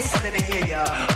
bass, let me hear ya.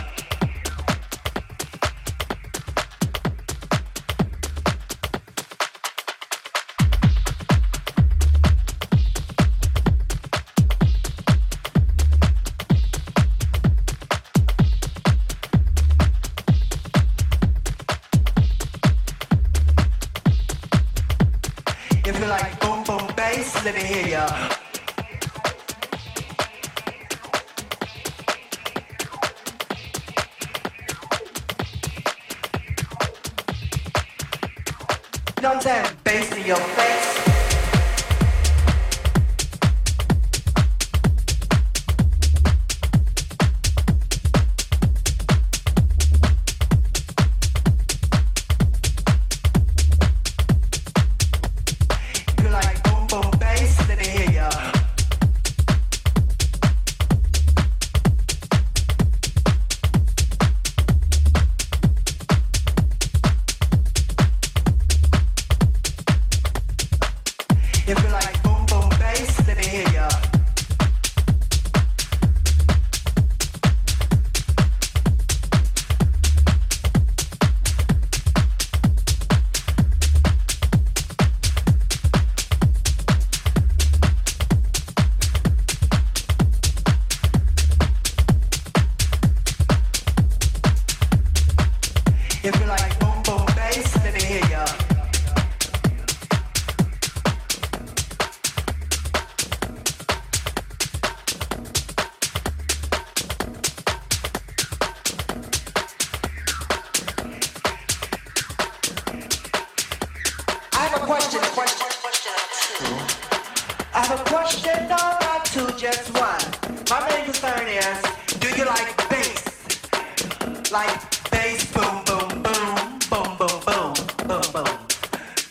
like bass boom boom boom boom boom boom boom boom.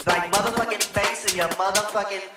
Like motherfucking bass in your motherfucking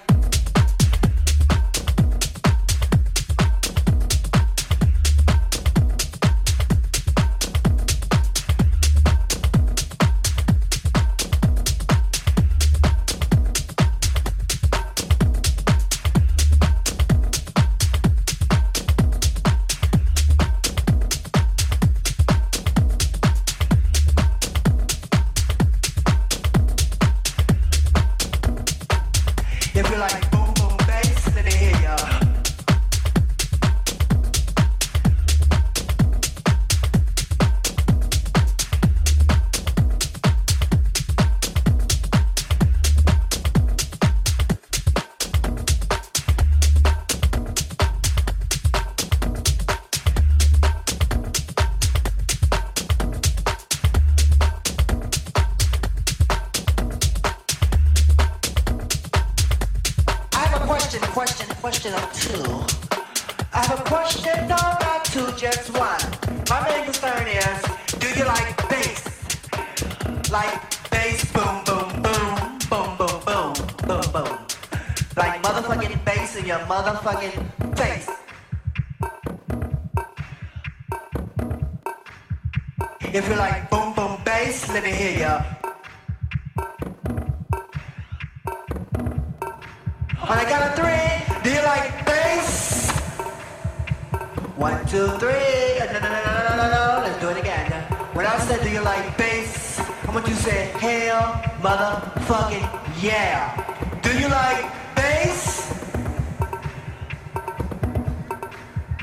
Do you like bass?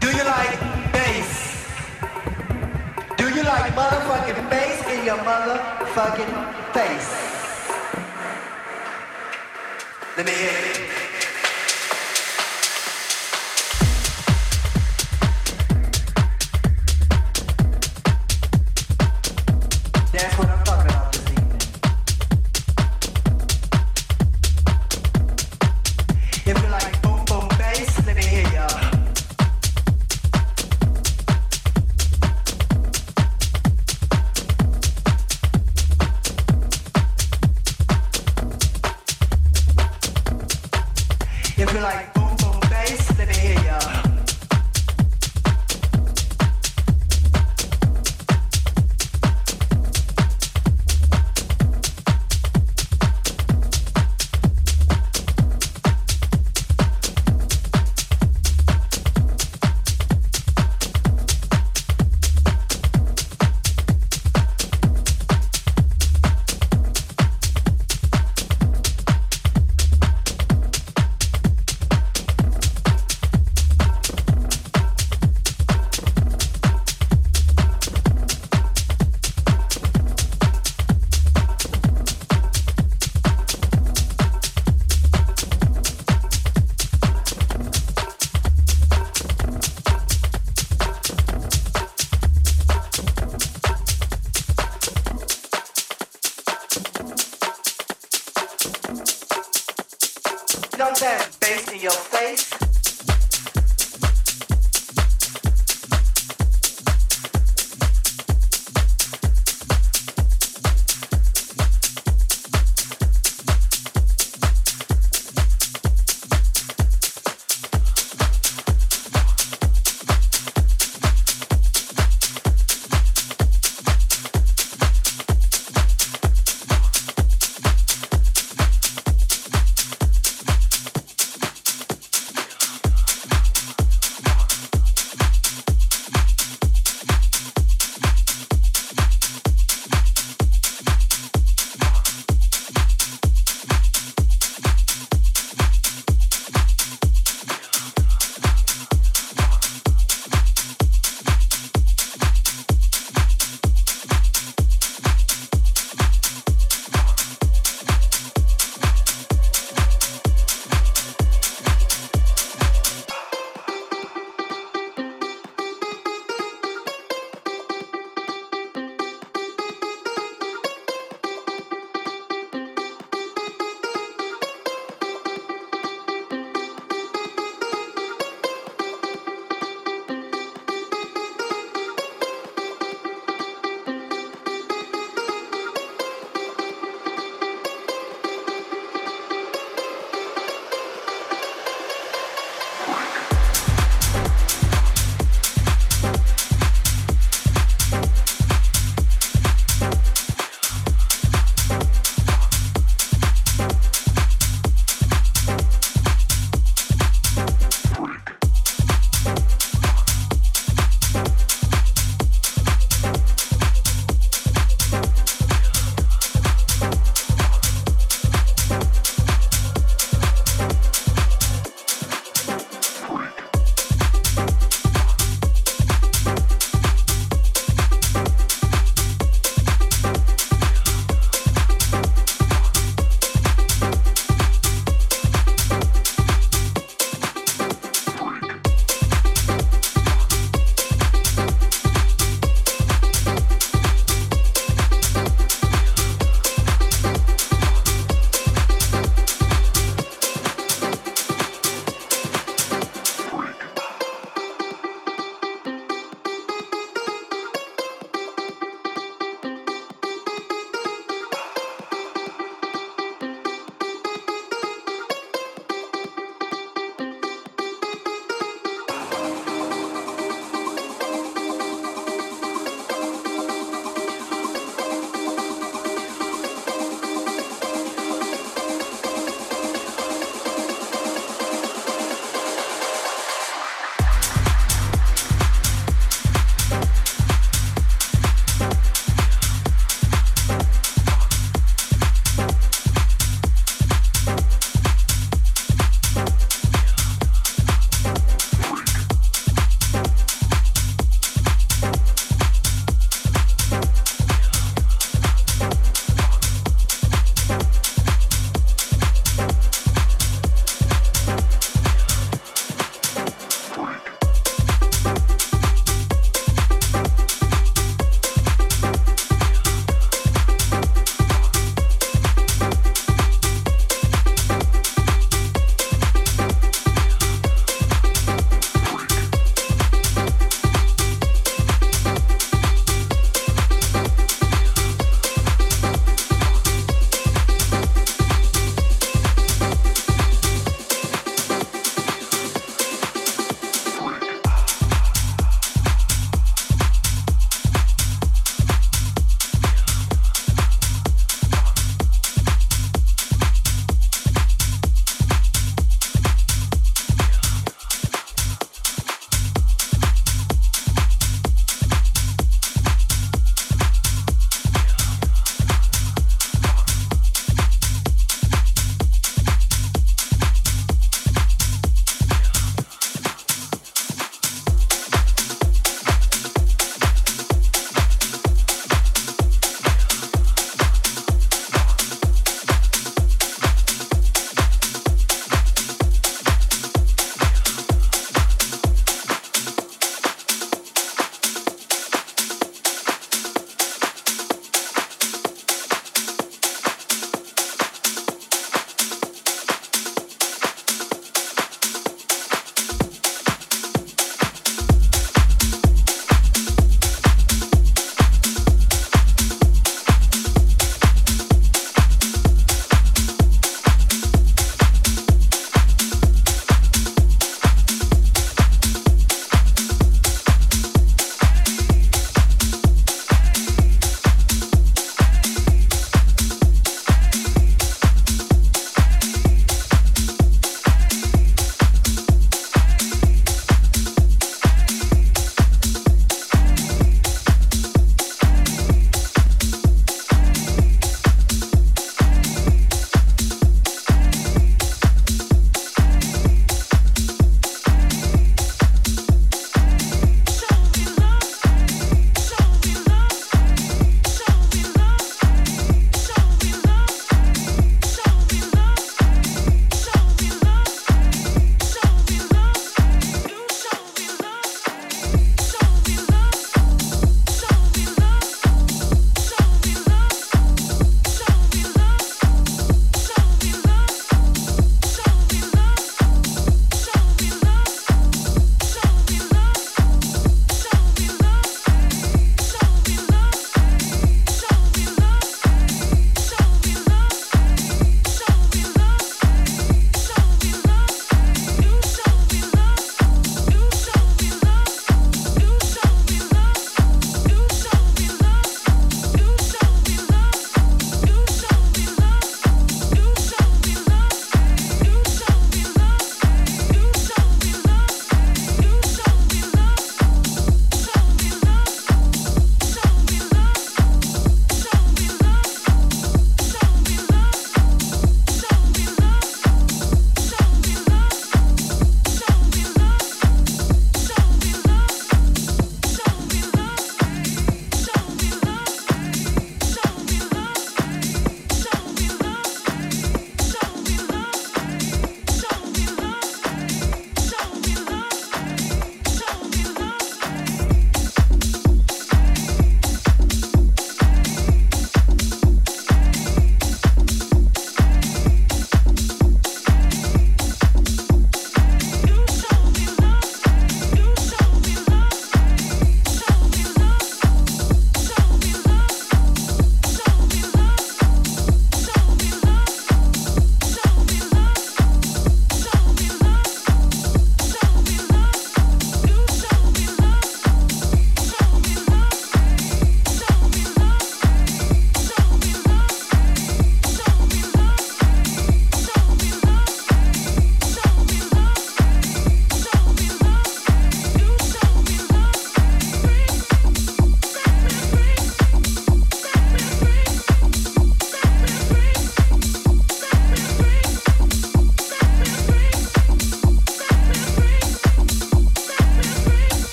Do you like bass? Do you like motherfucking bass in your motherfucking face? Let me hear it.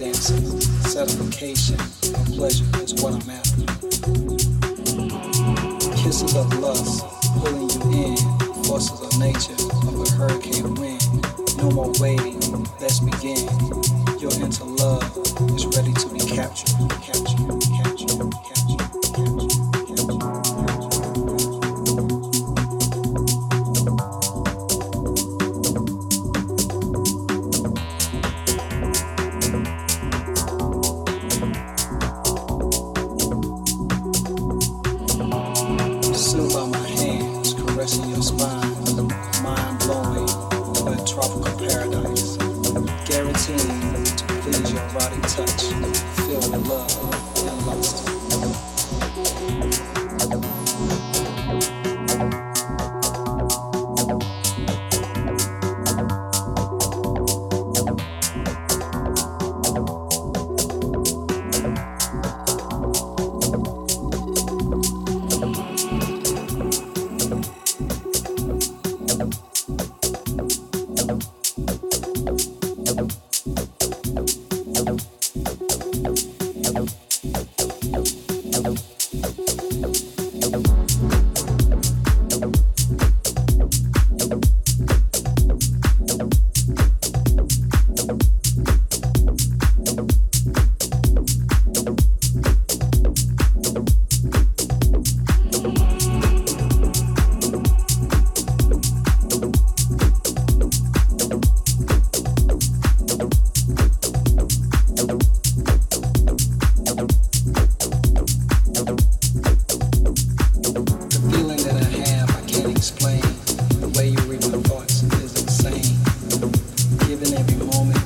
dancing, satisfaction, and pleasure is what I'm after. Kisses of lust, pulling you in, forces of nature, of a hurricane wind. No more waiting, let's begin. Your into love is ready to be captured, captured, captured. captured. every moment.